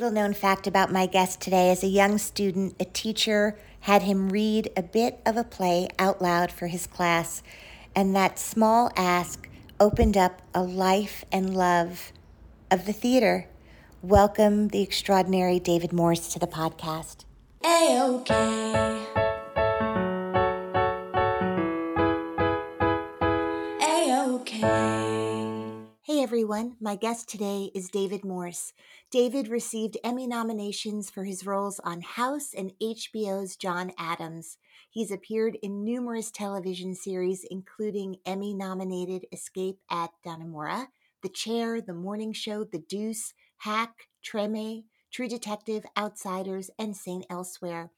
Little known fact about my guest today as a young student, a teacher had him read a bit of a play out loud for his class, and that small ask opened up a life and love of the theater. Welcome the extraordinary David Morse to the podcast. A-OK. Everyone, my guest today is David Morse. David received Emmy nominations for his roles on House and HBO's John Adams. He's appeared in numerous television series, including Emmy nominated Escape at Dannemora, The Chair, The Morning Show, The Deuce, Hack, Treme, True Detective, Outsiders, and St. Elsewhere.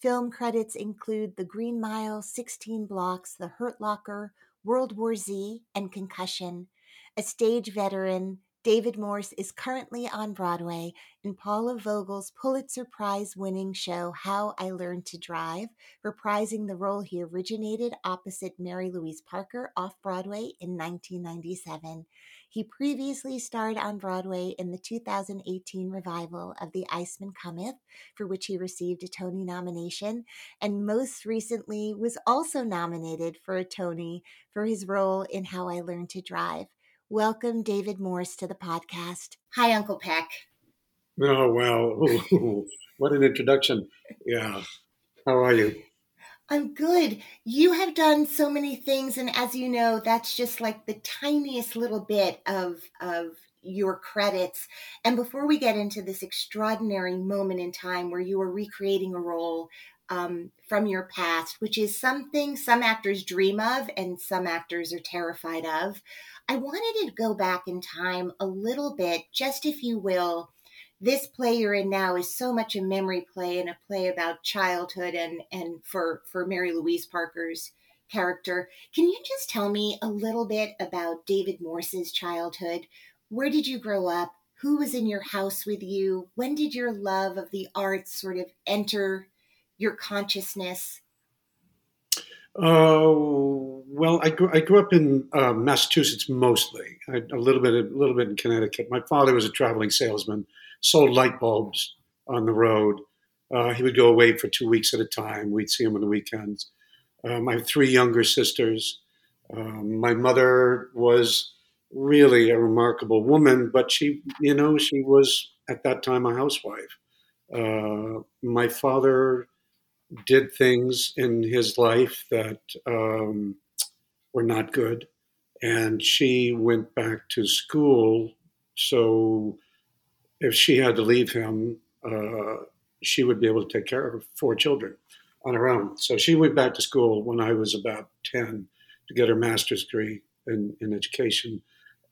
Film credits include The Green Mile, 16 Blocks, The Hurt Locker, World War Z, and Concussion. A stage veteran, David Morse is currently on Broadway in Paula Vogel's Pulitzer Prize winning show How I Learned to Drive, reprising the role he originated opposite Mary Louise Parker off Broadway in 1997. He previously starred on Broadway in the 2018 revival of The Iceman Cometh, for which he received a Tony nomination, and most recently was also nominated for a Tony for his role in How I Learned to Drive. Welcome, David Morse, to the podcast. Hi, Uncle Peck. Oh, wow. Ooh, what an introduction. Yeah. How are you? I'm good. You have done so many things, and as you know, that's just like the tiniest little bit of of your credits. And before we get into this extraordinary moment in time where you are recreating a role um, from your past, which is something some actors dream of and some actors are terrified of. I wanted to go back in time a little bit, just if you will. This play you're in now is so much a memory play and a play about childhood and, and for, for Mary Louise Parker's character. Can you just tell me a little bit about David Morse's childhood? Where did you grow up? Who was in your house with you? When did your love of the arts sort of enter your consciousness? Oh well, I grew, I grew up in uh, Massachusetts mostly. I, a little bit, a little bit in Connecticut. My father was a traveling salesman, sold light bulbs on the road. Uh, he would go away for two weeks at a time. We'd see him on the weekends. Um, I have three younger sisters. Um, my mother was really a remarkable woman, but she, you know, she was at that time a housewife. Uh, my father did things in his life that um, were not good. And she went back to school. So if she had to leave him, uh, she would be able to take care of four children on her own. So she went back to school when I was about 10 to get her master's degree in, in education.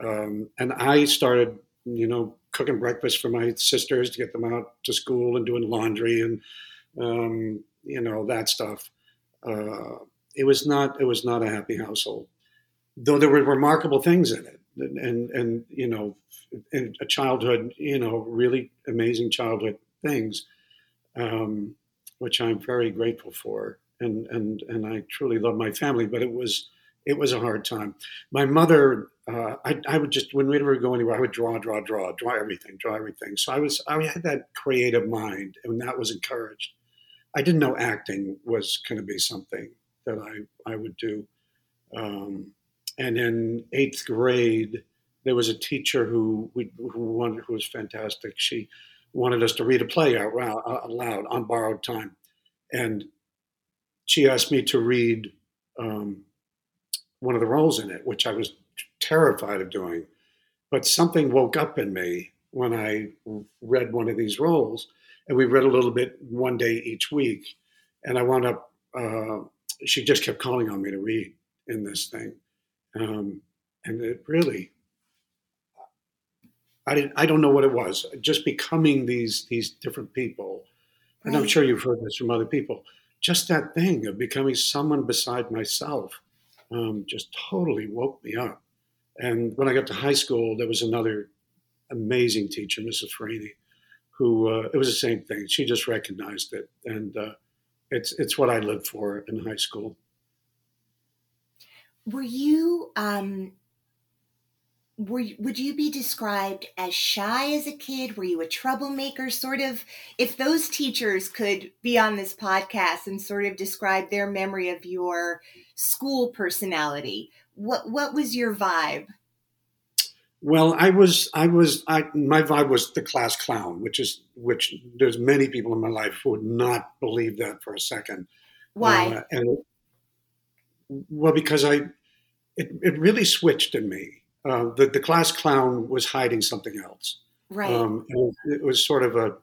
Um, and I started, you know, cooking breakfast for my sisters to get them out to school and doing laundry and um, you know that stuff. Uh, it was not it was not a happy household, though there were remarkable things in it, and and, and you know, in a childhood, you know, really amazing childhood things, um, which I'm very grateful for, and and and I truly love my family. But it was it was a hard time. My mother, uh, I, I would just when we ever go anywhere, I would draw, draw, draw, draw everything, draw everything. So I was I had that creative mind, and that was encouraged. I didn't know acting was going to be something that I, I would do. Um, and in eighth grade, there was a teacher who we, who wanted, who was fantastic. She wanted us to read a play out, out loud on borrowed time, and she asked me to read um, one of the roles in it, which I was terrified of doing. But something woke up in me when I read one of these roles, and we read a little bit one day each week. And I wound up, uh, she just kept calling on me to read in this thing. Um, and it really, I didn't, I don't know what it was. Just becoming these these different people, and I'm sure you've heard this from other people. Just that thing of becoming someone beside myself, um, just totally woke me up. And when I got to high school, there was another amazing teacher, Mrs. Freeney, who uh, it was the same thing. She just recognized it, and uh, it's it's what I lived for in high school. Were you um were would you be described as shy as a kid? Were you a troublemaker sort of if those teachers could be on this podcast and sort of describe their memory of your school personality, what what was your vibe? Well, I was, I was, I, my vibe was the class clown, which is, which there's many people in my life who would not believe that for a second. Why? Uh, and well, because I, it, it really switched in me. Uh, the, the class clown was hiding something else. right. Um, it was sort of a,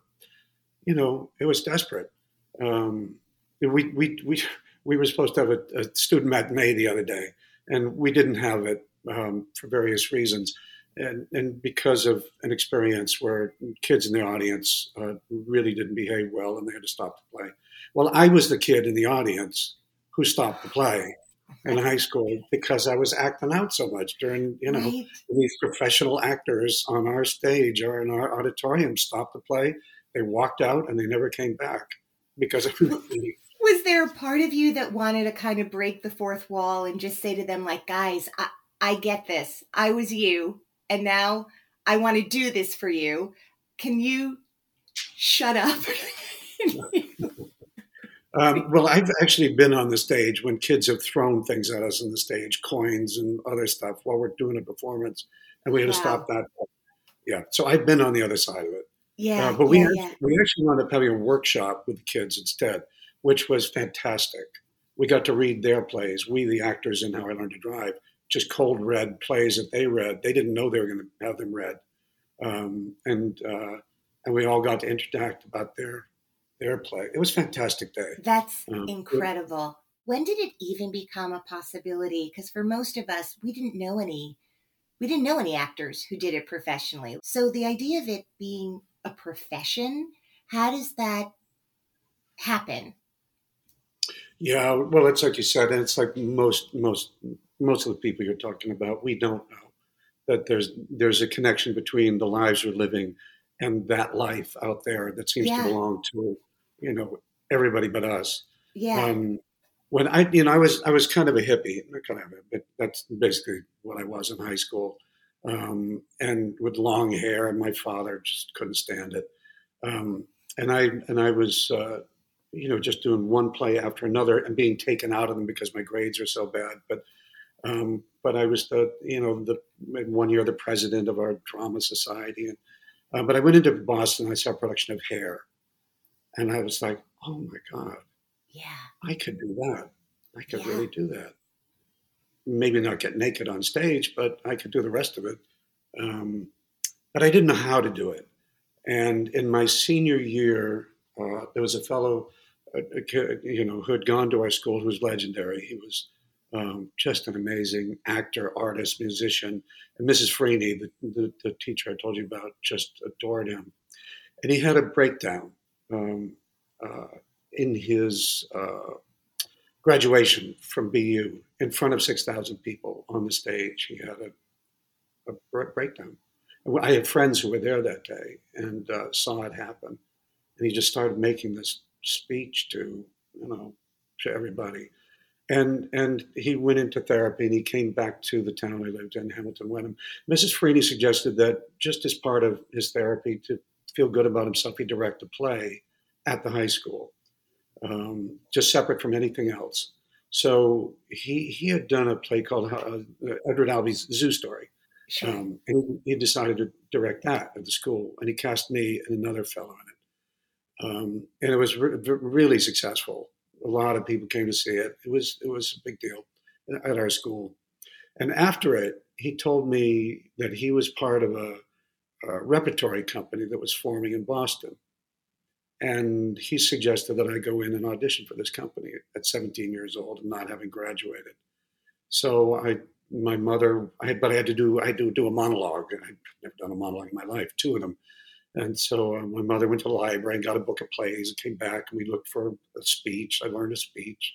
you know, it was desperate. Um, we, we, we, we were supposed to have a, a student matinee the other day, and we didn't have it um, for various reasons. And, and because of an experience where kids in the audience uh, really didn't behave well and they had to stop the play. Well, I was the kid in the audience who stopped the play in high school because I was acting out so much during, you know, right? these professional actors on our stage or in our auditorium stopped the play. They walked out and they never came back because of Was there a part of you that wanted to kind of break the fourth wall and just say to them, like, guys, I, I get this. I was you, and now I want to do this for you. Can you shut up? Um, well, I've actually been on the stage when kids have thrown things at us on the stage, coins and other stuff, while we're doing a performance, and we had to Wow. stop that. Yeah, so I've been on the other side of it. yeah, Uh, but we yeah, actually, yeah. we actually wound up having a workshop with the kids instead, which was fantastic. We got to read their plays. We, the actors in How I Learned to Drive, just cold read plays that they read. They didn't know they were going to have them read, um, and uh, and we all got to interact about their their play. It was a fantastic day. That's Um, incredible. When did it even become a possibility? Because for most of us, we didn't know any. We didn't know any actors who did it professionally. So the idea of it being a profession, how does that happen? Yeah, well, it's like you said, and it's like most most most of the people you're talking about. We don't know that there's there's a connection between the lives we're living and that life out there that seems Yeah. to belong to you know everybody but us. Yeah. Um, when I you know I was I was kind of a hippie, not kind of, but that's basically what I was in high school, um, and with long hair, and my father just couldn't stand it, um, and I and I was. Uh, you know, just doing one play after another and being taken out of them because my grades are so bad. But, um, but I was the, you know, the one year the president of our drama society, and uh, but I went into Boston. I saw a production of Hair, and I was like, oh my god, yeah. I could do that. I could Yeah. really do that. Maybe not get naked on stage, but I could do the rest of it. Um, but I didn't know how to do it. And in my senior year, uh, there was a fellow, a, a you know, who had gone to our school who was legendary. He was um, just an amazing actor, artist, musician. And Mrs. Freeney, the, the, the teacher I told you about, just adored him. And he had a breakdown um, uh, in his uh, graduation from BU in front of 6,000 people on the stage. He had a, a breakdown. I had friends who were there that day and uh, saw it happen. And he just started making this speech to, you know, to everybody. And and he went into therapy and he came back to the town I lived in, Hamilton Wenham. Mrs. Freeney suggested that just as part of his therapy to feel good about himself, he direct a play at the high school, um, just separate from anything else. So he he had done a play called uh, Edward Albee's Zoo Story, Sure. um, and he decided to direct that at the school, and he cast me and another fellow in it, um, and it was re- really successful. A lot of people came to see it. It was it was a big deal at our school. And after it, he told me that he was part of a, a repertory company that was forming in Boston. And he suggested that I go in and audition for this company at 17 years old and not having graduated. So I, my mother, I but I had to do, I had to do a monologue. I'd never done a monologue in my life, two of them. And so uh, my mother went to the library and got a book of plays and came back and we looked for a speech. I learned a speech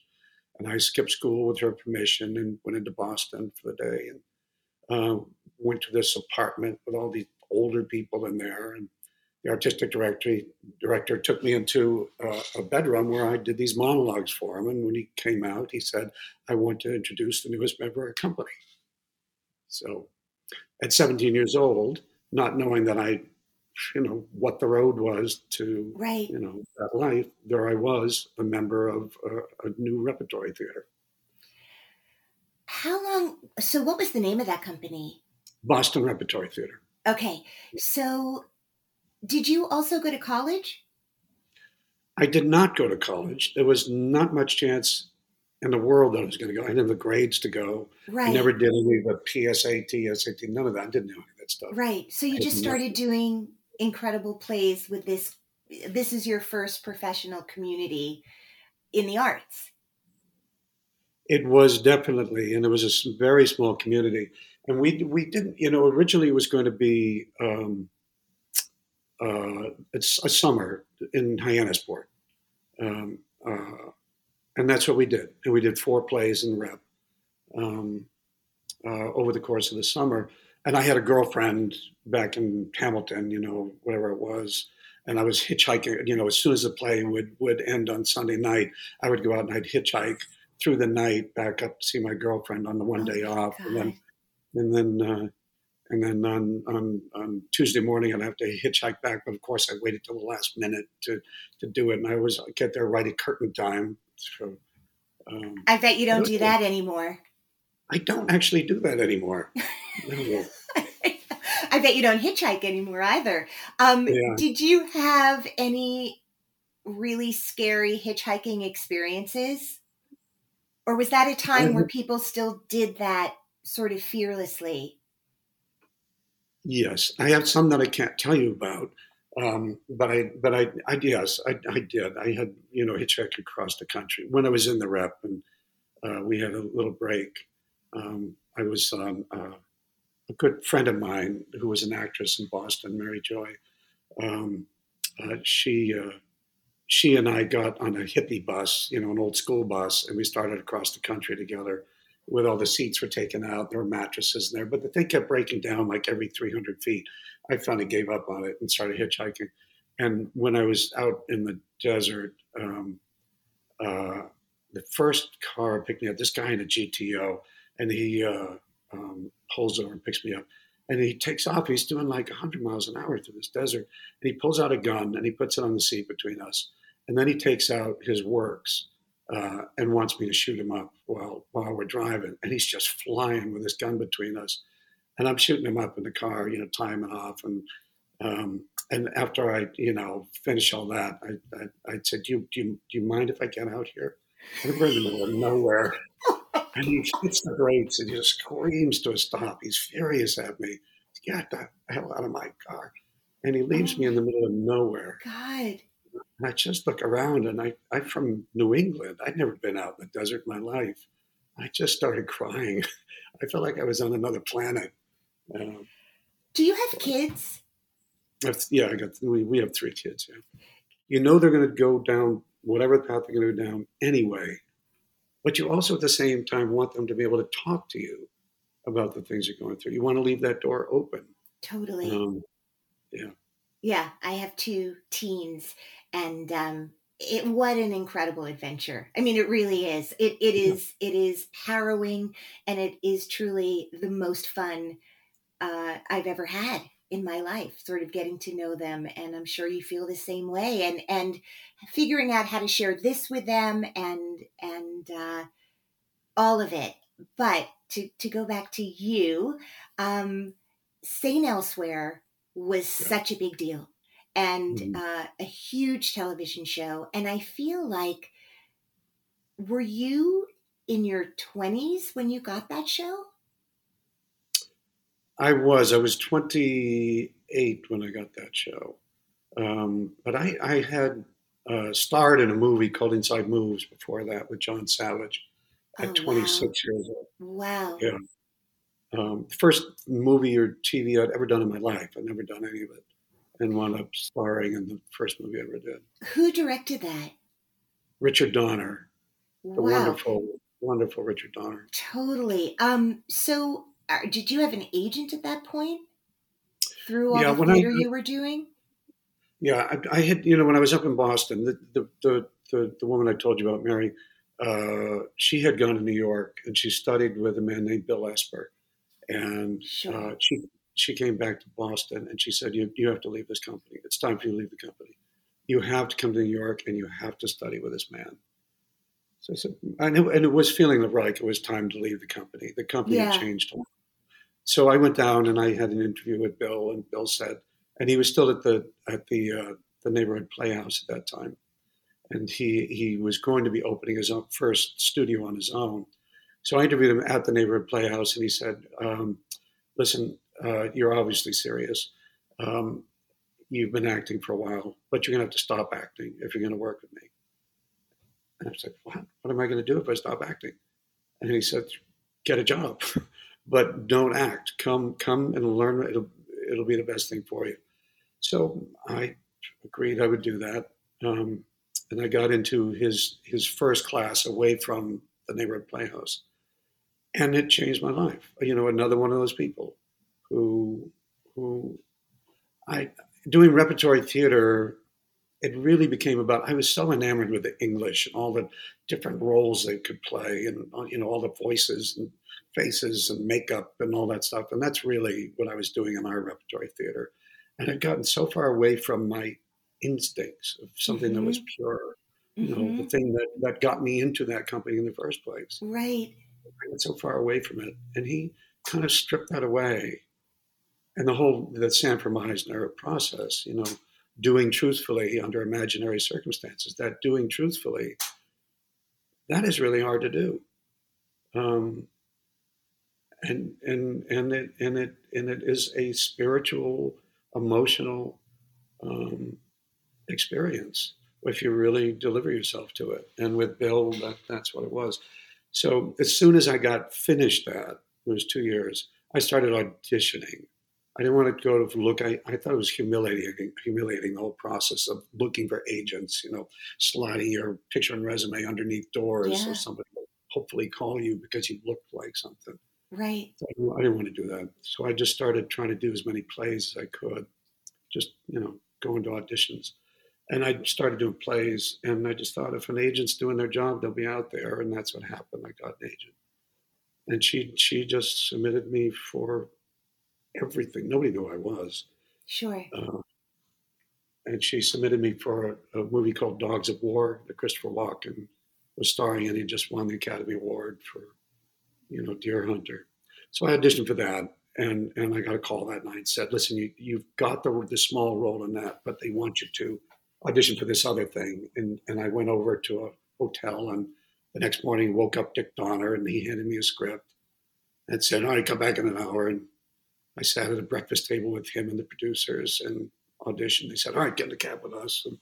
and I skipped school with her permission and went into Boston for the day and uh, went to this apartment with all these older people in there. And the artistic director, director took me into uh, a bedroom where I did these monologues for him. And when he came out, he said, I want to introduce the newest member of our company. So at 17 years old, not knowing that I, you know, what the road was to, right. you know, that life, there I was, a member of a, a new repertory theater. How long? So, what was the name of that company? Boston Repertory Theater. Okay. So, did you also go to college? I did not go to college. There was not much chance in the world that I was going to go. I didn't have the grades to go. Right. I never did any of the PSAT, SAT, none of that. I didn't do any of that stuff. Right. So you just started nothing. doing incredible plays with this. This is your first professional community in the arts. It was definitely, and it was a very small community. And we we didn't, you know, originally it was going to be um, uh, it's a summer in Hyannisport, um, uh, and that's what we did. And we did four plays in rep um, uh, over the course of the summer. And I had a girlfriend back in Hamilton, you know, whatever it was. And I was hitchhiking, you know, as soon as the play would, would end on Sunday night, I would go out and I'd hitchhike through the night back up to see my girlfriend on the one Oh day off. And then, and then, uh, and then on, on, on Tuesday morning, I'd have to hitchhike back. But of course, I waited till the last minute to, to do it. And I was I'd get there right at curtain time. So, um, I bet you don't do Okay. that anymore. I don't actually do that anymore. No. I bet you don't hitchhike anymore either. Um, Yeah. Did you have any really scary hitchhiking experiences? Or was that a time where people still did that sort of fearlessly? Yes, I have some that I can't tell you about, um, but I, but I, I yes, I, I did. I had, you know, hitchhiked across the country when I was in the rep, and uh, we had a little break. Um, I was um, uh, a good friend of mine who was an actress in Boston, Mary Joy. Um, uh, she, uh, she and I got on a hippie bus, you know, an old school bus, and we started across the country together with all the seats were taken out. There were mattresses in there, but the thing kept breaking down like every 300 feet. I finally gave up on it and started hitchhiking. And when I was out in the desert, um, uh, the first car picked me up, this guy in a GTO, and he uh, um, pulls over and picks me up. And he takes off. He's doing like 100 miles an hour through this desert. And he pulls out a gun and he puts it on the seat between us. And then he takes out his works uh, and wants me to shoot him up while while we're driving. And he's just flying with his gun between us, and I'm shooting him up in the car, you know, timing off. And um, and after I, you know, finish all that, I, I, I said, do you, do you do you mind if I get out here? And we're in the middle of nowhere. And he hits the brakes and he just screams to a stop. He's furious at me. Get the hell out of my car. And he leaves me in the middle of nowhere. God. And I just look around and I, I'm from New England. I'd never been out in the desert in my life. I just started crying. I felt like I was on another planet. Um, Do you have kids? I've- yeah, I got we, we have three kids. Yeah. You know they're going to go down whatever path they're going to go down anyway, but you also at the same time want them to be able to talk to you about the things you're going through. You want to leave that door open. Totally. Um, Yeah, I have two teens, and um, it what an incredible adventure. I mean, it really is. It it is it is harrowing, and it is truly the most fun uh, I've ever had in my life. Sort of getting to know them, and I'm sure you feel the same way. And and figuring out how to share this with them, and and uh, all of it. But to to go back to you, um, Saint Elsewhere was such a big deal and Mhm. uh, a huge television show. And I feel like were you in your 20s when you got that show? I was. I was 28 when I got that show. Um, but I, I had uh, starred in a movie called Inside Moves before that with John Savage at Oh, 26 wow. years old. Wow. Yeah. Um, the first movie or TV I'd ever done in my life. I'd never done any of it. And wound up starring in the first movie I ever did. Who directed that? Richard Donner, the wow. wonderful, wonderful Richard Donner. Totally. Um. So, did you have an agent at that point? Through all Yeah, the when I- theater you were doing? Yeah, I, I had, you know, when I was up in Boston, the, the, the, the, the woman I told you about, Mary, uh, she had gone to New York and she studied with a man named Bill Esper. And Sure. uh, she, she came back to Boston and she said, you, you have to leave this company. It's time for you to leave the company. You have to come to New York and you have to study with this man. So I said, I knew, and it was feeling like it was time to leave the company. The company Yeah. had changed a lot. So I went down and I had an interview with Bill, and Bill said, and he was still at the at the uh, the neighborhood playhouse at that time, and he he was going to be opening his own first studio on his own. So I interviewed him at the neighborhood playhouse, and he said, um, "Listen, uh, you're obviously serious. Um, you've been acting for a while, but you're going to have to stop acting if you're going to work with me." And I was like, "What? What am I going to do if I stop acting?" And he said, "Get a job, but don't act. Come, come and learn. It'll it'll be the best thing for you." So I agreed I would do that, um, and I got into his his first class away from the neighborhood playhouse, and it changed my life. You know, another one of those people who who I doing repertory theater. It really became about. I was so enamored with the English and all the different roles they could play, and you know all the voices and faces and makeup and all that stuff. And that's really what I was doing in our repertory theater. And I'd gotten so far away from my instincts of something that was pure, you know, the Mhm. thing that, that got me into that company in the first place. Right. I got so far away from it. And he kind of stripped that away. And the whole, the Sanford Meisner process, you know, doing truthfully under imaginary circumstances, that doing truthfully, that is really hard to do. Um, and and and it and it and it is a spiritual, emotional um, experience if you really deliver yourself to it. And with Bill, that, that's what it was. So as soon as I got finished that, it was two years, I started auditioning. I didn't want to go to look. I, I thought it was humiliating, humiliating the whole process of looking for agents. You know, sliding your picture and resume underneath doors, Yeah. so somebody will hopefully call you because you looked like something. Right. So I didn't- I didn't want to do that. So I just started trying to do as many plays as I could, just, you know, going to auditions. And I started doing plays, and I just thought if an agent's doing their job, they'll be out there. And that's what happened. I got an agent. And she she just submitted me for everything. Nobody knew who I was. Sure. Uh, and she submitted me for a, a movie called Dogs of War that Christopher Walken was starring in. He just won the Academy Award for, you know, Deer Hunter. So I auditioned for that, and and I got a call that night. Said, "Listen, you you've got the the small role in that, but they want you to audition for this other thing." And and I went over to a hotel, and the next morning woke up Dick Donner, and he handed me a script and said, "All right, come back in an hour." And I sat at a breakfast table with him and the producers and auditioned. They said, "All right, get in the cab with us." And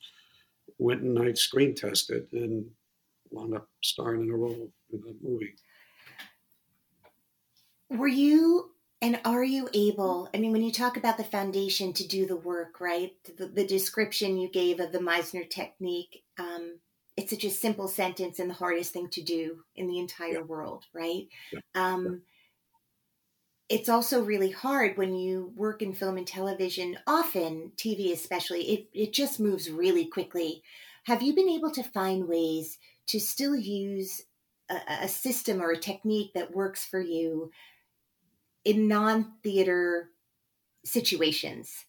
went and I screen tested and wound up starring in a role in the movie. Were you and are you able? I mean, when you talk about the foundation to do the work, right? The, the description you gave of the Meisner technique, um, it's such a simple sentence and the hardest thing to do in the entire Yeah. world, right? Yeah. Um, it's also really hard when you work in film and television, often TV especially, it, it just moves really quickly. Have you been able to find ways to still use a, a system or a technique that works for you in non theater situations?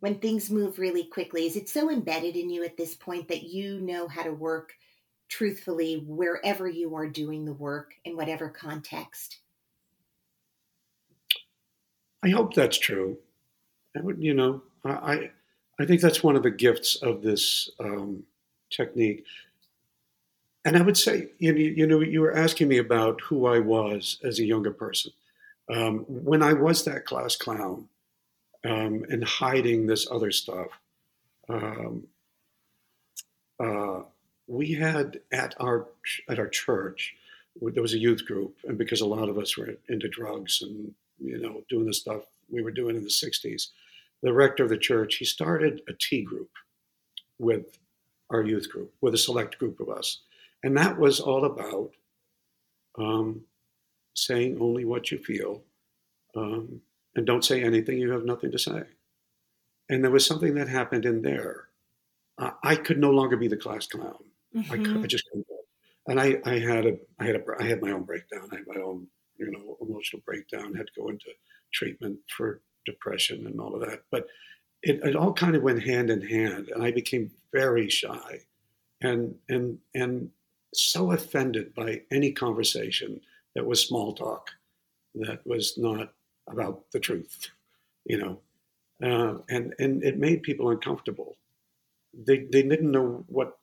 When things move really quickly, is it so embedded in you at this point that you know how to work truthfully wherever you are doing the work in whatever context? I hope that's true. I would, you know, I, I, think that's one of the gifts of this um, technique. and I would say, you know, you were asking me about who I was as a younger person. Um, when I was that class clown um, and hiding this other stuff, um, uh, we had at our at our church there was a youth group, and because a lot of us were into drugs and you know doing the stuff we were doing in the '60s, the rector of the church he started a T-group with our youth group, with a select group of us, and that was all about um, saying only what you feel, um, and don't say anything you have nothing to say. And there was something that happened in there. Uh, I could no longer be the class clown. Mm-hmm. I, could, I just couldn't. And I, I had a, I had a, I had my own breakdown. I had my own, you know, emotional breakdown. Had to go into treatment for depression and all of that. But it, it all kind of went hand in hand, and I became very shy, and and and so offended by any conversation that was small talk, that was not about the truth, you know, uh, and and it made people uncomfortable. They they didn't know what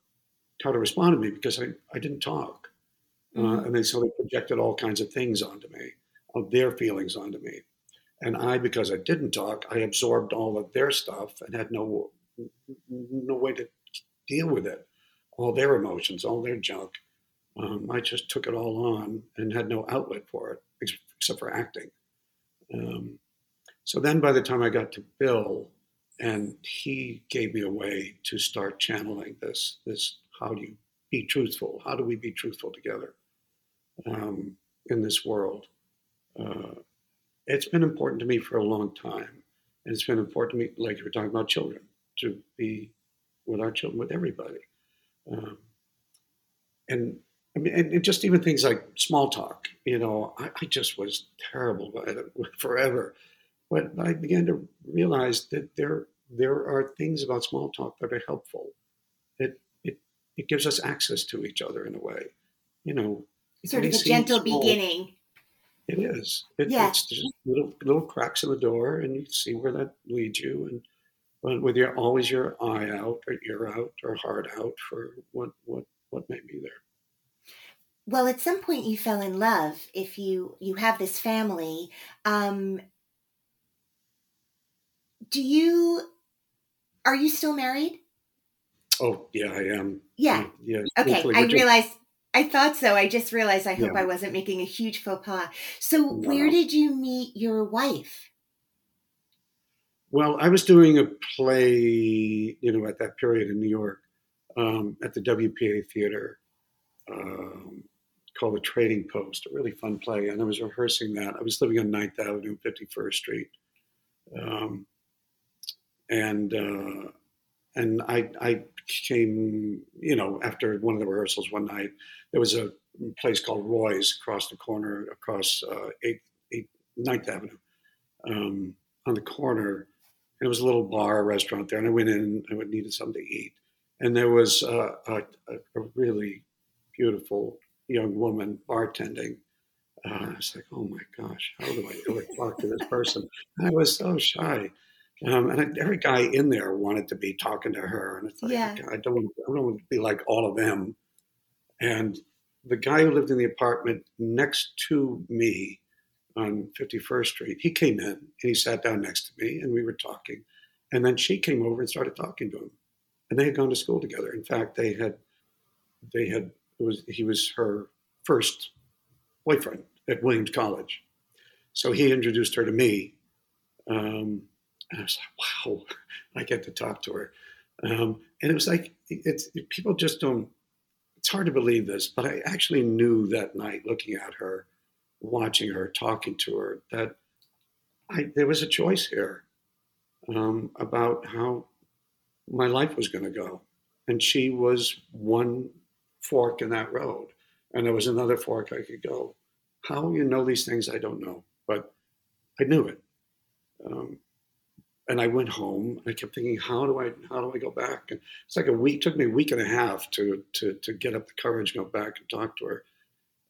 how to respond to me because I, I didn't talk, uh, mm-hmm. uh, and they so they projected all kinds of things onto me, of their feelings onto me, and I because I didn't talk, I absorbed all of their stuff and had no no way to deal with it, all their emotions, all their junk. Um, I just took it all on and had no outlet for it except for acting. Um, so then by the time I got to Bill, and he gave me a way to start channeling this, this how do you be truthful? How do we be truthful together um, in this world? Uh, it's been important to me for a long time. And it's been important to me, like you were talking about children, to be with our children, with everybody. Um, and I mean, and just even things like small talk, you know, I, I just was terrible at it forever. But I began to realize that there there are things about small talk that are helpful. It it it gives us access to each other in a way, you know. Sort of a gentle small, beginning. It is. It, yeah. It's just little little cracks in the door, and you see where that leads you, and but with your always your eye out or ear out or heart out for what what what may be there well at some point you fell in love if you you have this family um do you are you still married oh yeah i am yeah yeah okay i realized I thought so. I just realized I hope yeah. I wasn't making a huge faux pas. So, no. where did you meet your wife? Well, I was doing a play, you know, at that period in New York um, at the WPA Theater. Um, called The Trading Post, a really fun play. And I was rehearsing that. I was living on 9th Avenue, 51st Street. Um, and uh, and I, I came, you know, after one of the rehearsals one night, there was a place called Roy's across the corner, across uh, 8th, 8th, 9th Avenue, um, on the corner. And it was a little bar, restaurant there. And I went in, I needed something to eat. And there was uh, a, a, really beautiful young woman bartending. Uh, I was like, oh my gosh, how do I ever talk to this person? And I was so shy. Um, and every guy in there wanted to be talking to her. And it's like, yeah. I, don't, I don't want to be like all of them. And the guy who lived in the apartment next to me on 51st Street, he came in and he sat down next to me and we were talking. And then she came over and started talking to him. And they had gone to school together. In fact, they had, they had was he was her first boyfriend at Williams College. So he introduced her to me. Um, and I was like, wow, I get to talk to her. Um, and it was like, it's people just don't, it's hard to believe this, but I actually knew that night looking at her, watching her, talking to her, that I, there was a choice here um, about how my life was going to go. And she was one fork in that road. And there was another fork I could go. How you know these things, I don't know, but I knew it. Um, and I went home. And I kept thinking, how do I how do I go back? And it's like a week. Took me a week and a half to to to get up the courage, to go back and talk to her.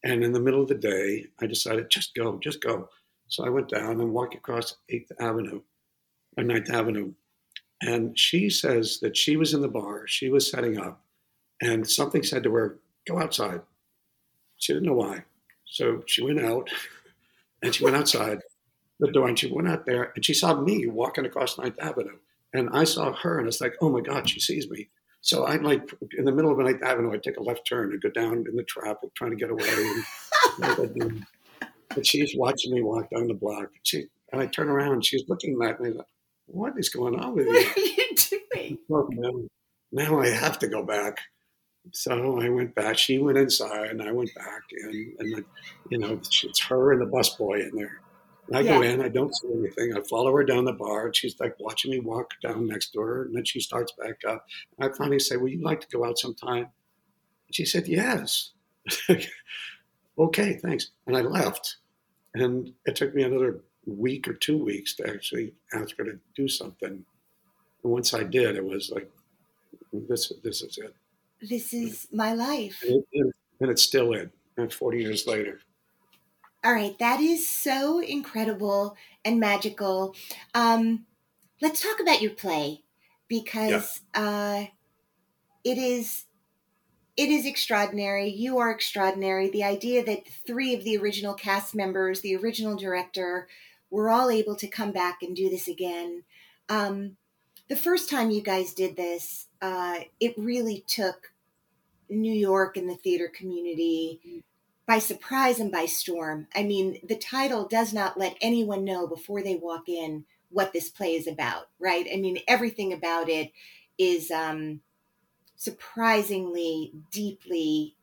And in the middle of the day, I decided just go, just go. So I went down and walked across Eighth Avenue, or Ninth Avenue, and she says that she was in the bar. She was setting up, and something said to her, go outside. She didn't know why. So she went out and she went outside the door and she went out there and she saw me walking across Ninth Avenue. And I saw her and it's like, oh my God, she sees me. So I'm like in the middle of Ninth Avenue, I take a left turn and go down in the traffic trying to get away. And, but she's watching me walk down the block. She and I turn around she's looking at me like, what is going on with you? What are you doing? Well, now, now I have to go back. So I went back. She went inside, and I went back, and and like, you know, it's her and the busboy in there. And I go in. I don't see anything. I follow her down the bar. And she's like watching me walk down next to her, and then she starts back up. And I finally say, "Would you like to go out sometime?" And she said, "Yes." okay, thanks. And I left, and it took me another week or two weeks to actually ask her to do something. And once I did, it was like, "This, this is it." This is my life. And, it, and it's still in, And 40 years later. All right, that is so incredible and magical. Um, let's talk about your play because uh, it is it is extraordinary. You are extraordinary. The idea that three of the original cast members, the original director, were all able to come back and do this again. Um, the first time you guys did this, uh, it really took New York and the theater community by surprise and by storm. I mean, the title does not let anyone know before they walk in what this play is about, right? I mean, everything about it is um, surprisingly deeply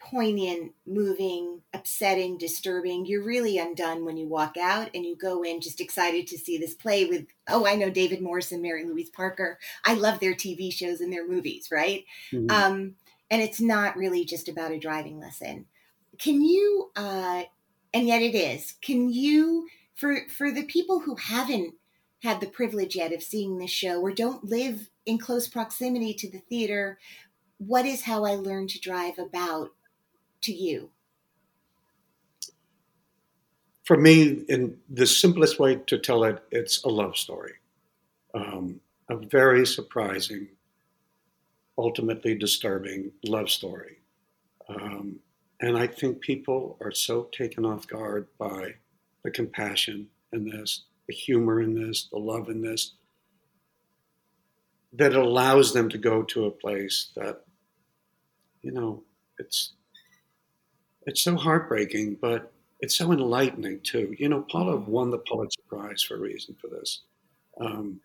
poignant, moving, upsetting, disturbing. You're really undone when you walk out and you go in just excited to see this play with, oh, I know David Morse and Mary Louise Parker. I love their TV shows and their movies, right? Mhm. Um, and it's not really just about a driving lesson. Can you, uh, and yet it is, can you, for, for the people who haven't had the privilege yet of seeing this show or don't live in close proximity to the theater, what is How I Learned to Drive about to you? For me, in the simplest way to tell it, it's a love story. Um, a very surprising, ultimately disturbing love story. Um, and I think people are so taken off guard by the compassion in this, the humor in this, the love in this, that allows them to go to a place that, you know, it's it's so heartbreaking, but it's so enlightening too. You know, Paula won the Pulitzer Prize for a reason for this. Um,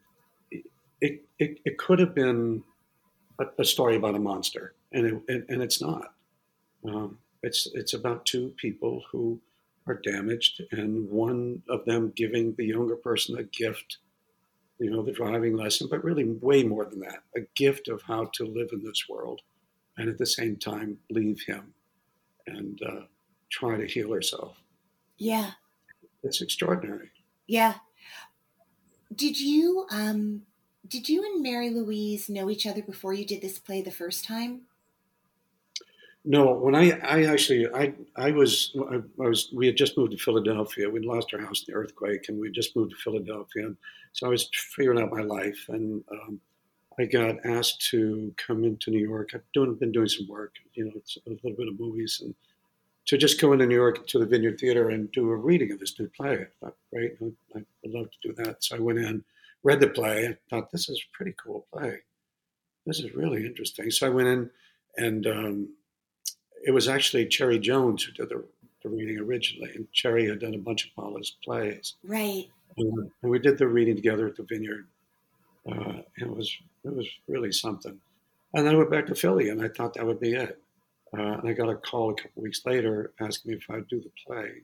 it, it, it could have been a, a story about a monster, and it, and, and it's not. Um, it's it's about two people who are damaged, and one of them giving the younger person a gift, you know, the driving lesson, but really way more than that, a gift of how to live in this world, and at the same time leave him and uh, try to heal herself. Yeah, It's extraordinary. yeah. Did you, um, did you and Mary Louise know each other before you did this play the first time? No, when I, I actually, I, I was, I, I was, we had just moved to Philadelphia. We'd lost our house in the earthquake, and we just moved to Philadelphia. And so I was figuring out my life, and um, I got asked to come into New York. I've doing, been doing some work, you know, a little bit of movies, and to just go into New York to the Vineyard Theater and do a reading of this new play. I thought, great, I, I would love to do that. So I went in, read the play, and thought, this is a pretty cool play. This is really interesting. So I went in, and um, it was actually Cherry Jones who did the, the reading originally, and Cherry had done a bunch of Paula's plays, Right. and, and we did the reading together at the Vineyard. Uh, it was it was really something. And then I went back to Philly, and I thought that would be it. Uh, and I got a call a couple weeks later asking me if I'd do the play,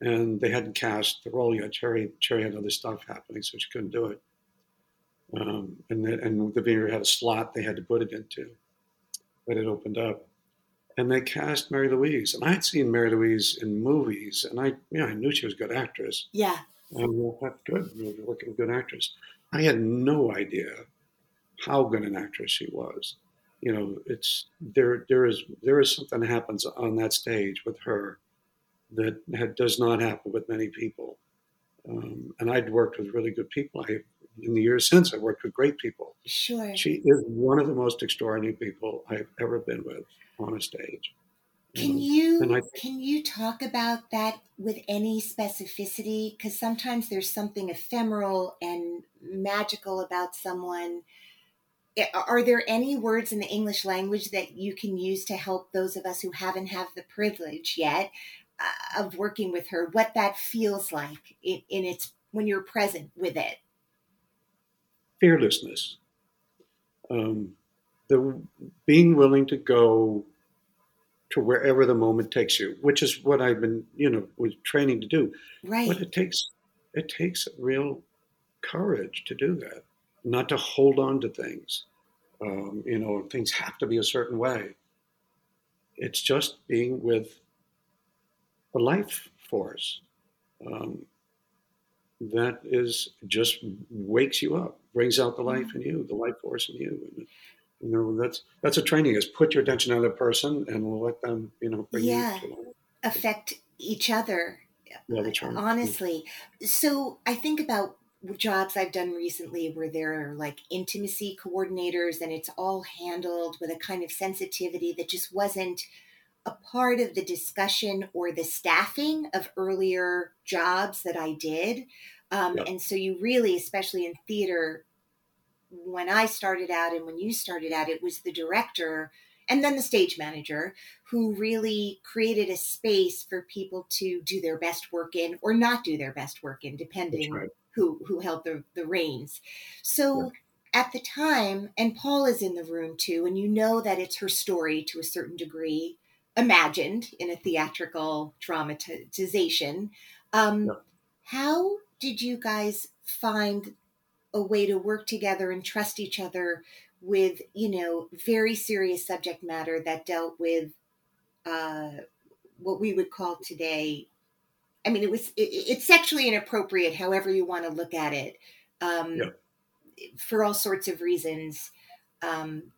and they hadn't cast the role yet. Cherry Cherry had other stuff happening, so she couldn't do it. Um, and the, and the Vineyard had a slot they had to put it into, but it opened up and they cast Mary Louise. And I had seen Mary Louise in movies, and I, yeah, I knew she was a good actress. Yeah. And I thought, good, you're with a good actress. I had no idea how good an actress she was. You know, it's there. There is there is something that happens on that stage with her that had, does not happen with many people. Um, and I'd worked with really good people. I in the years since, I've worked with great people. Sure. She is one of the most extraordinary people I've ever been with on a stage. Can Um, you I- can you talk about that with any specificity? Because sometimes there's something ephemeral and magical about someone. Are there any words in the English language that you can use to help those of us who haven't had the privilege yet uh, of working with her? What that feels like in, in its when you're present with it? fearlessness, um, the being willing to go to wherever the moment takes you, which is what I've been, you know, was training to do. Right. But it takes it takes real courage to do that, not to hold on to things. Um, you know, things have to be a certain way. It's just being with a life force um, that is just wakes you up, brings out the life in you, the life force in you. You know, that's that's a training is put your attention on the person and let them, you know, bring Yeah. you to affect each other. Yeah, honestly. So i think about jobs i've done recently where there are like intimacy coordinators and it's all handled with a kind of sensitivity that just wasn't a part of the discussion or the staffing of earlier jobs that i did. Um, Yeah. and so you really especially in theater when i started out and when you started out it was the director and then the stage manager who really created a space for people to do their best work in or not do their best work in, depending right. who who held the, the reins. So at the time, and Paula's in the room too, and you know that it's her story to a certain degree, imagined in a theatrical dramatization. Um, Yeah. How did you guys find a way to work together and trust each other with you know very serious subject matter that dealt with uh, what we would call today i mean it was it, it's sexually inappropriate however you want to look at it um, Yeah. for all sorts of reasons um,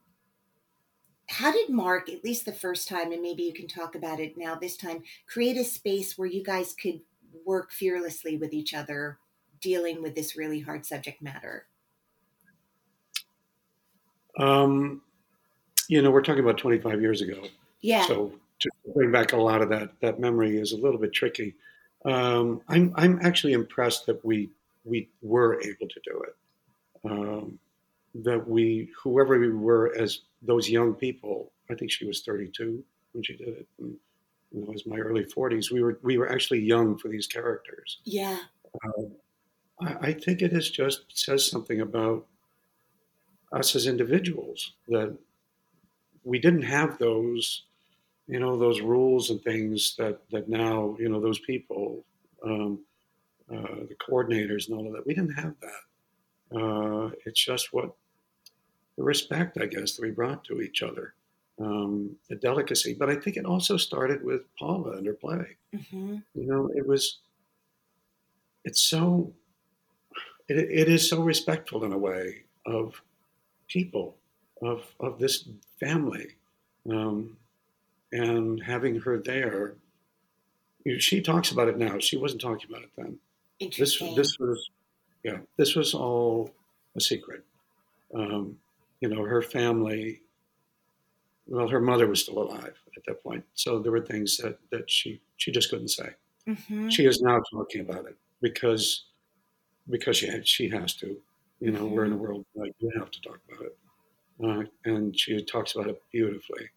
how did mark at least the first time and maybe you can talk about it now this time create a space where you guys could work fearlessly with each other dealing with this really hard subject matter Um, you know, we're talking about 25 years ago. yeah So to bring back a lot of that that memory is a little bit tricky. Um, I'm I'm actually impressed that we we were able to do it. Um, that we whoever we were as those young people. I think she was 32 when she did it. And, you know, it was my early 40s. We were we were actually young for these characters. yeah I, I think it is just says something about us as individuals that we didn't have those, you know, those rules and things that that now you know those people, um, uh, the coordinators and all of that. We didn't have that. Uh, it's just what the respect, I guess, that we brought to each other, um, the delicacy. But I think it also started with Paula and her play. hmm You know, it was. It's so. It, it is so respectful in a way of people, of of this family, um, and having her there. you know, She talks about it now. She wasn't talking about it then. This this was, yeah, this was all a secret. Um, you know, her family. Well, her mother was still alive at that point, so there were things that that she she just couldn't say hmm she is now talking about it because because she had, she has to. You know, we're in a world like you have to talk about it, uh, and she talks about it beautifully.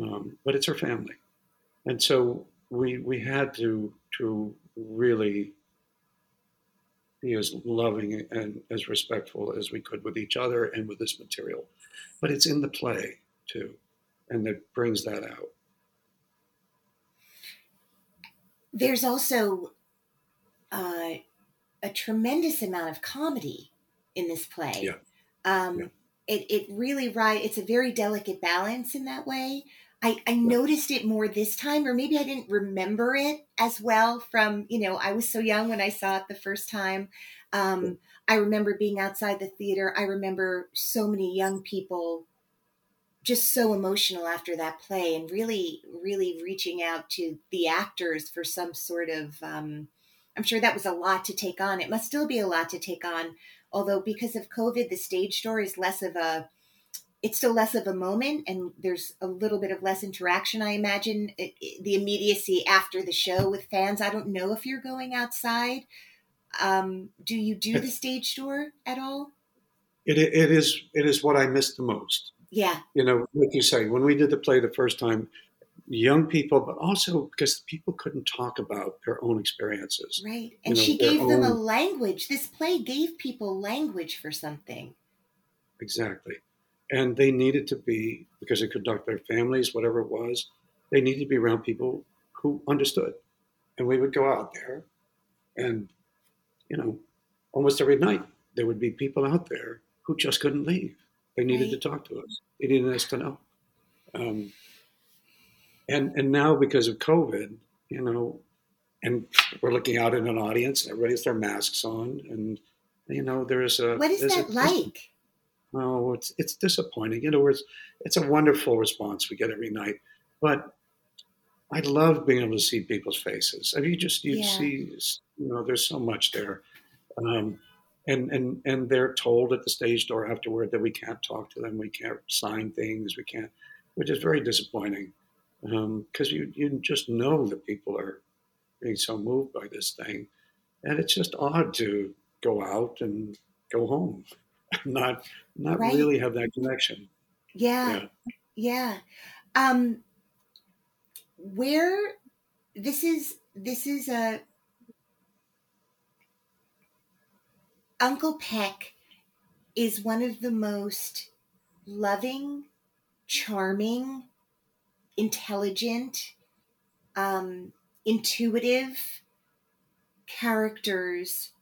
Um, but it's her family, and so we we had to to really be as loving and as respectful as we could with each other and with this material. But it's in the play too, and that brings that out. there's also uh, a tremendous amount of comedy in this play. Yeah. Um, Yeah. It, it really right. It's a very delicate balance in that way. I, I noticed it more this time, or maybe I didn't remember it as well from, you know, I was so young when I saw it the first time. Um, I remember being outside the theater. I remember so many young people just so emotional after that play and really, really reaching out to the actors for some sort of, um, I'm sure that was a lot to take on. It must still be a lot to take on Although because of COVID, the stage door is less of a it's still less of a moment and there's a little bit of less interaction i imagine it, it, the immediacy after the show with fans. I don't know if you're going outside. Um, do you do the stage door at all? It, it is it is what i miss the most. Yeah. You know like you say when we did the play the first time young people but also because people couldn't talk about their own experiences right and you know, she gave them a language this play gave people language for something exactly and they needed to be because they could affect their families, whatever it was. They needed to be around people who understood, and we would go out there, and you know, almost every night there would be people out there who just couldn't leave. They needed right. to talk to us. They needed us to know. Um, and and now because of COVID, you know, and we're looking out in an audience, and everybody has their masks on, and you know, there's a what is that a, like? oh, it's it's disappointing. In other words, it's a wonderful response we get every night, but I love being able to see people's faces. I mean, you just you yeah. see, you know, there's so much there, um, and and and they're told at the stage door afterward that we can't talk to them, we can't sign things, we can't, which is very disappointing, because um, you you just know that people are being so moved by this thing, and it's just odd to go out and go home. not not right. really have that connection. Yeah. Yeah. yeah. Um where this is this is a Uncle Peck is one of the most loving, charming, intelligent, um, intuitive characters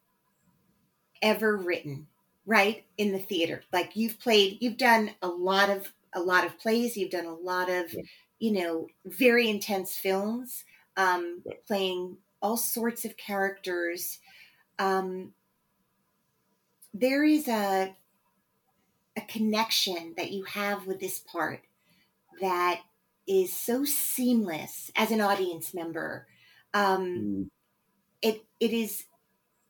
ever written right in the theater like you've played you've done a lot of a lot of plays you've done a lot of yeah. you know very intense films um, yeah. playing all sorts of characters um, there is a a connection that you have with this part that is so seamless as an audience member um, mm. it it is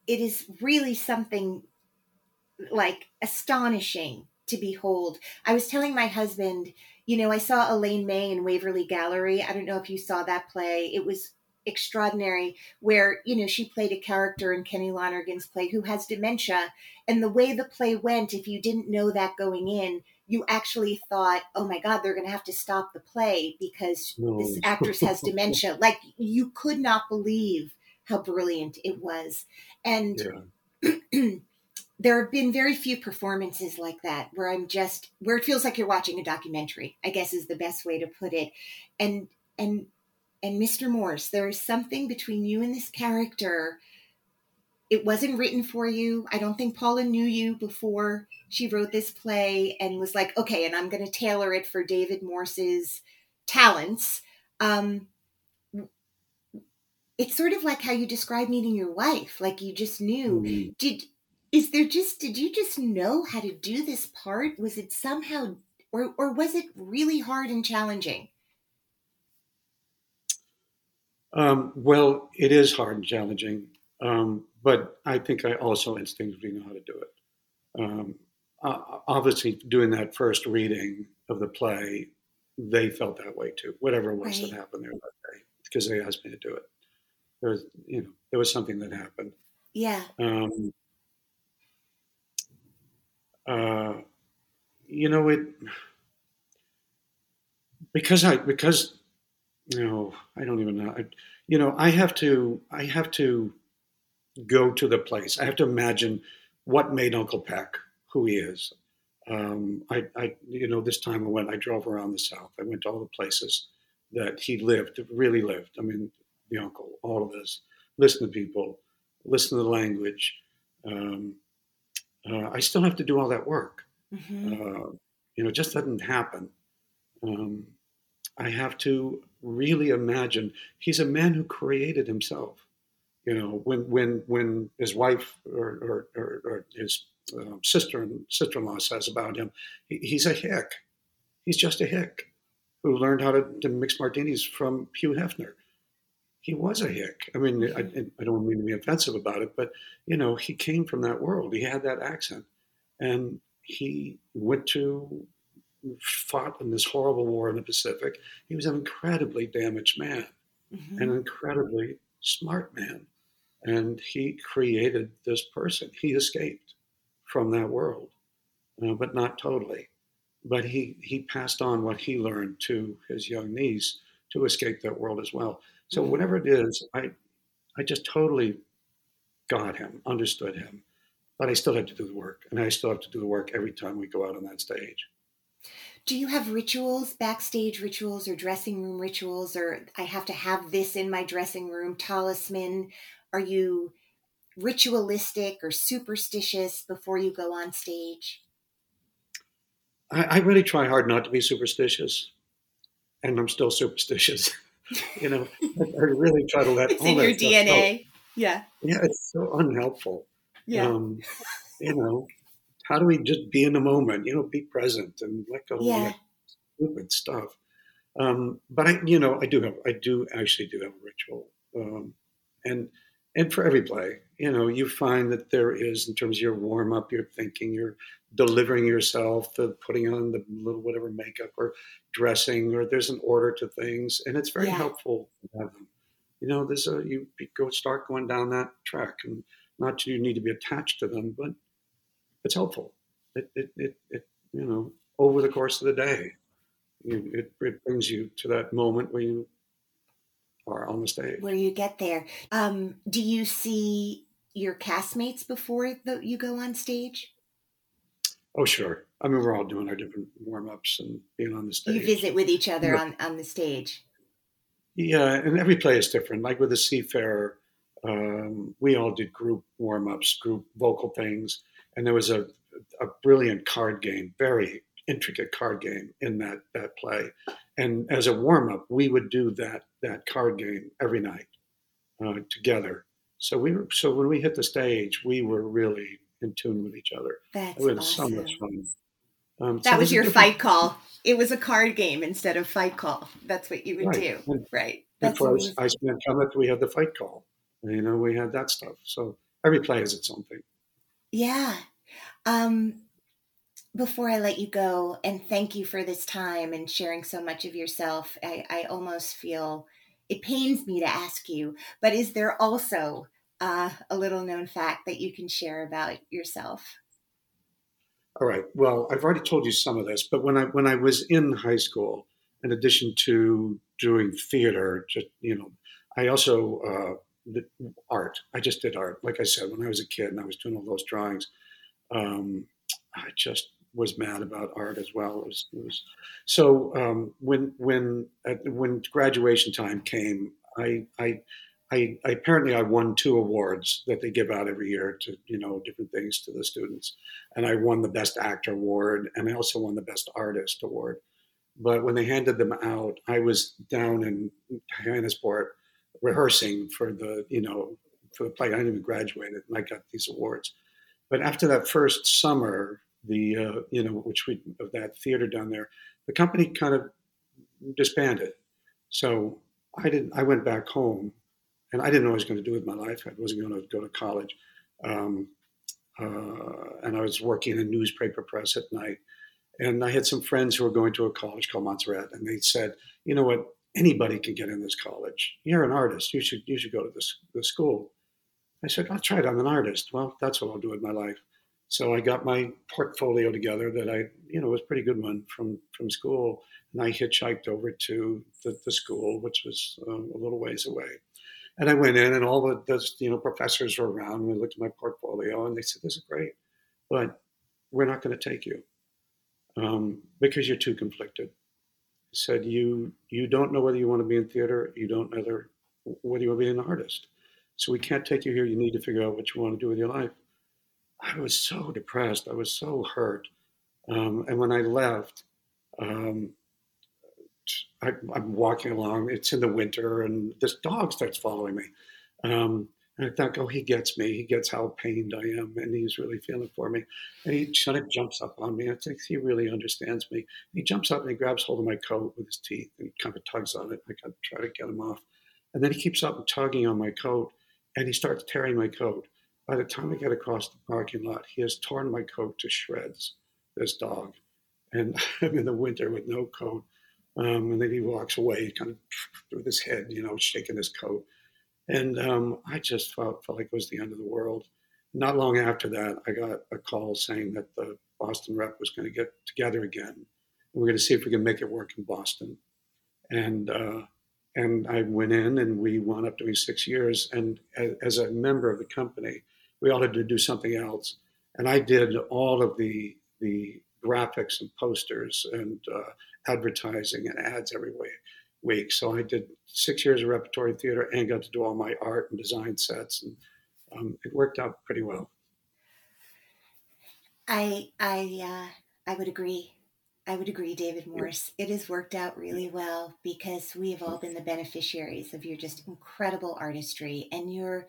it is really something like astonishing to behold. I was telling my husband, you know, I saw Elaine May in Waverly Gallery. I don't know if you saw that play. It was extraordinary where you know she played a character in kenny lonergan's play who has dementia and the way the play went if you didn't know that going in you actually thought oh my god they're going to have to stop the play because no. this actress has dementia like you could not believe how brilliant it was and yeah. there have been very few performances like that where I'm just where it feels like you're watching a documentary. I guess is the best way to put it. And and and Mr. Morse, there is something between you and this character. It wasn't written for you. I don't think Paula knew you before she wrote this play and was like, okay, and I'm going to tailor it for David Morse's talents. Um, it's sort of like how you describe meeting your wife. Like you just knew. Mm-hmm. Did is there just did you just know how to do this part was it somehow or or was it really hard and challenging um, well it is hard and challenging um, but i think i also instinctively know how to do it. Um, obviously doing that first reading of the play they felt that way too whatever it was right. that happened there that day because they asked me to do it. There was you know there was something that happened. Yeah. Um, uh, you know it because I because you know I don't even know I, you know I have to I have to go to the place I have to imagine what made Uncle Peck who he is um, I, I you know this time I went I drove around the South I went to all the places that he lived really lived I mean the uncle all of this listen to people listen to the language um, uh, I still have to do all that work. Mm-hmm. Uh, you know, it just doesn't happen. Um, I have to really imagine he's a man who created himself. You know, when when when his wife or, or, or, or his uh, sister and sister-in-law says about him, he, he's a hick. He's just a hick who learned how to, to mix martinis from Hugh Hefner. he was a hick. I mean, I, I don't mean to be offensive about it, but you know, he came from that world. He had that accent, and he went to fought in this horrible war in the Pacific. He was an incredibly damaged man, mm-hmm. an incredibly smart man, and he created this person. He escaped from that world, uh, but not totally. But he he passed on what he learned to his young niece to escape that world as well. So mm-hmm. whatever it is, I I just totally got him, understood him, but I still have to do the work, and I still have to do the work every time we go out on that stage. Do you have rituals, backstage rituals, or dressing room rituals, or I have to have this in my dressing room talisman? Are you ritualistic or superstitious before you go on stage? I, I really try hard not to be superstitious, and I'm still superstitious. you know, I really try to let it's in your DNA. Go. Yeah. Yeah, it's so unhelpful. Yeah. Um, you know, how do we just be in the moment? You know, be present and let go yeah. of that stupid stuff. Um, but I, you know, I do have, I do actually do have a ritual, um, and and for every play, you know, you find that there is in terms of your warm up, your thinking, your delivering yourself, the putting on the little whatever makeup or dressing, or there's an order to things, and it's very yeah. helpful to have them. You know, there's a you go start going down that track, and not you need to be attached to them, but it's helpful. It, it, it, it you know, over the course of the day, it, it brings you to that moment where you are on the stage. Where you get there. Um, do you see your castmates before the, you go on stage? Oh, sure. I mean, we're all doing our different warm ups and being on the stage. You visit with each other yeah. on, on the stage. Yeah, and every play is different. Like with the Seafarer, um, we all did group warm ups, group vocal things and there was a, a brilliant card game, very intricate card game in that that play. And as a warm up, we would do that that card game every night uh, together. So we were so when we hit the stage, we were really in tune with each other. That's it was awesome. so much fun. Um, that so was your fight call. It was a card game instead of fight call. That's what you would right. do, and, right? That's and I spent time we had the fight call. You know, we had that stuff. So every play has its own thing. Yeah. Um, before I let you go, and thank you for this time and sharing so much of yourself, I, I almost feel it pains me to ask you, but is there also uh, a little known fact that you can share about yourself? All right. Well, I've already told you some of this, but when I when I was in high school, in addition to doing theater, just you know, I also uh, art. I just did art. Like I said, when I was a kid and I was doing all those drawings, um, I just was mad about art as well. It was, it was so um, when when when graduation time came, I, I I, I, apparently I won two awards that they give out every year to you know different things to the students, and I won the best actor award, and I also won the best artist award. But when they handed them out, I was down in Hyannisport rehearsing for the you know for the play. I hadn't even graduated, and I got these awards. But after that first summer, the uh, you know which we of that theater down there, the company kind of disbanded. So I didn't. I went back home, and I didn't know what I was going to do with my life. I wasn't going to go to college, um, uh, and I was working in a newspaper press at night. And I had some friends who were going to a college called Montserrat, and they said, "You know what? anybody can get in this college. You're an artist. You should you should go to this this school. I said, I'll try it. I'm an artist. Well, that's what I'll do with my life. So I got my portfolio together that I, you know, was pretty good one from from school, and I hitchhiked over to the, the school, which was um, a little ways away. And I went in, and all the, the you know professors were around. And we looked at my portfolio, and they said, "This is great, but we're not going to take you um, because you're too conflicted." said, "You you don't know whether you want to be in theater. You don't know whether you want to be an artist. So we can't take you here. You need to figure out what you want to do with your life." I was so depressed. I was so hurt. Um, and when I left, um, I, am walking along. It's in the winter, and this dog starts following me. Um, and I thought, oh, he gets me. He gets how pained I am, and he's really feeling for me. And he kind of jumps up on me. I think he really understands me. He jumps up and he grabs hold of my coat with his teeth and kind of tugs on it. I kind of try to get him off. And then he keeps up tugging on my coat and he starts tearing my coat. By the time I get across the parking lot, he has torn my coat to shreds, this dog. And I'm in the winter with no coat. Um, and then he walks away, kind of with his head, you know, shaking his coat. And um, I just felt, felt like it was the end of the world. Not long after that, I got a call saying that the Boston rep was going to get together again. And we're going to see if we can make it work in Boston. And uh, and I went in, and we wound up doing six years. And as, as a member of the company, we all had to do something else. And I did all of the the graphics and posters and uh, advertising and ads every week. week. So I did six years of repertory theater and got to do all my art and design sets, and um, it worked out pretty well. I I uh, I would agree. I would agree, David Morse. It has worked out really well because we have all been the beneficiaries of your just incredible artistry and your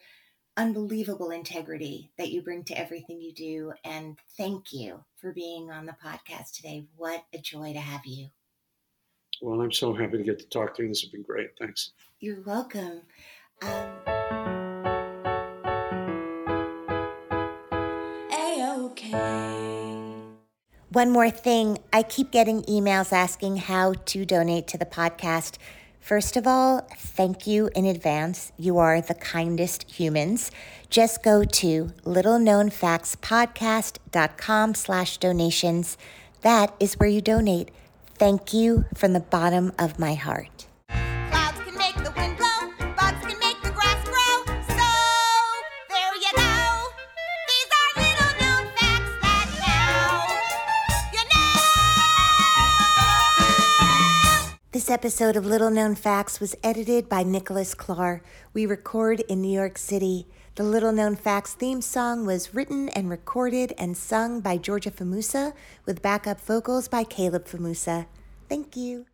unbelievable integrity that you bring to everything you do. And thank you for being on the podcast today. What a joy to have you. Well, I'm so happy to get to talk to you. This has been great. Thanks. You're welcome. Um, A-OK. One more thing I keep getting emails asking how to donate to the podcast. First of all, thank you in advance. You are the kindest humans. Just go to littleknownfactspodcast.com slash donations. That is where you donate. Thank you from the bottom of my heart. This episode of Little Known Facts was edited by Nicholas Clark. We record in New York City. The Little Known Facts theme song was written and recorded and sung by Georgia Famusa with backup vocals by Caleb Famusa. Thank you.